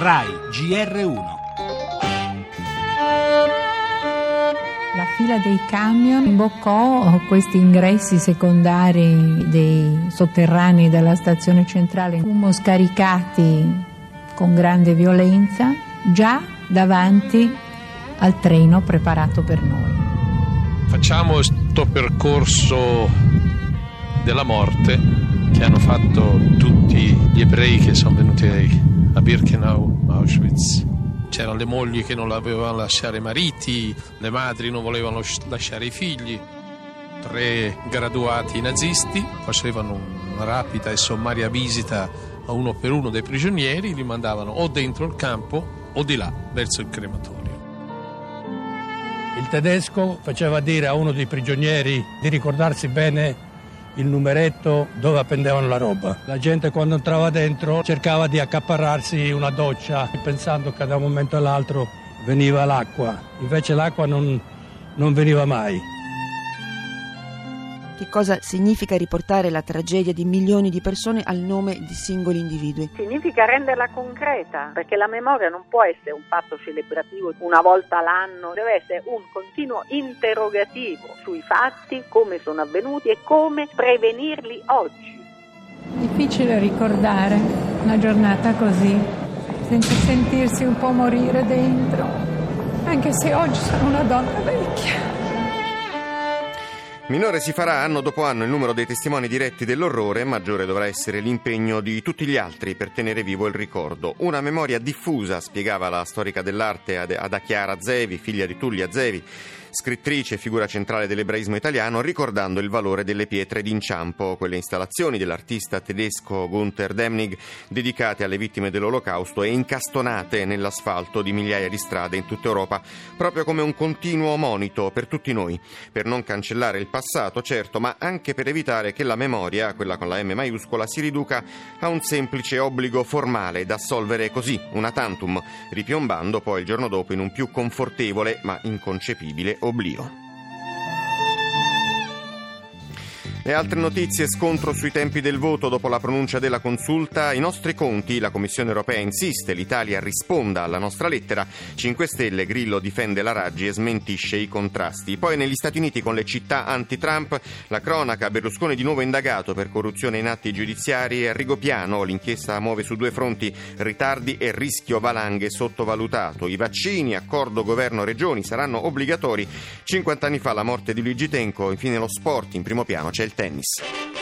RAI GR1 La fila dei camion imboccò questi ingressi secondari dei sotterranei della stazione centrale. Fummo scaricati con grande violenza già davanti al treno preparato per noi. Facciamo questo percorso della morte che hanno fatto tutti gli ebrei che sono venuti a Birkenau, Auschwitz. C'erano le mogli che non volevano lasciare mariti, le madri non volevano lasciare i figli. Tre graduati nazisti facevano una rapida e sommaria visita a uno per uno dei prigionieri, li mandavano o dentro il campo o di là, verso il crematorio. Il tedesco faceva dire a uno dei prigionieri di ricordarsi bene il numeretto dove appendevano la roba. La gente quando entrava dentro cercava di accaparrarsi una doccia pensando che da un momento all'altro veniva l'acqua, invece l'acqua non, non veniva mai. Che cosa significa riportare la tragedia di milioni di persone al nome di singoli individui? Significa renderla concreta, perché la memoria non può essere un fatto celebrativo una volta l'anno, deve essere un continuo interrogativo sui fatti, come sono avvenuti e come prevenirli oggi. Difficile ricordare una giornata così, senza sentirsi un po' morire dentro, anche se oggi sono una donna vecchia. Minore si farà anno dopo anno il numero dei testimoni diretti dell'orrore, maggiore dovrà essere l'impegno di tutti gli altri per tenere vivo il ricordo. Una memoria diffusa, spiegava la storica dell'arte ad Chiara Zevi, figlia di Tullia Zevi scrittrice e figura centrale dell'ebraismo italiano, ricordando il valore delle pietre d'inciampo, quelle installazioni dell'artista tedesco Gunther Demnig dedicate alle vittime dell'Olocausto e incastonate nell'asfalto di migliaia di strade in tutta Europa, proprio come un continuo monito per tutti noi, per non cancellare il passato, certo, ma anche per evitare che la memoria, quella con la M maiuscola, si riduca a un semplice obbligo formale da assolvere così, una tantum, ripiombando poi il giorno dopo in un più confortevole ma inconcepibile oblio. Le altre notizie, scontro sui tempi del voto dopo la pronuncia della consulta. I nostri conti, la Commissione europea insiste, l'Italia risponda alla nostra lettera. 5 Stelle, Grillo difende la Raggi e smentisce i contrasti. Poi negli Stati Uniti con le città anti-Trump, la cronaca, Berlusconi di nuovo indagato per corruzione in atti giudiziari e Rigopiano, l'inchiesta muove su due fronti, ritardi e rischio valanghe sottovalutato. I vaccini, accordo governo-regioni saranno obbligatori. 50 anni fa la morte di Luigi Tenco, infine lo sport, in primo piano c'è il tênis.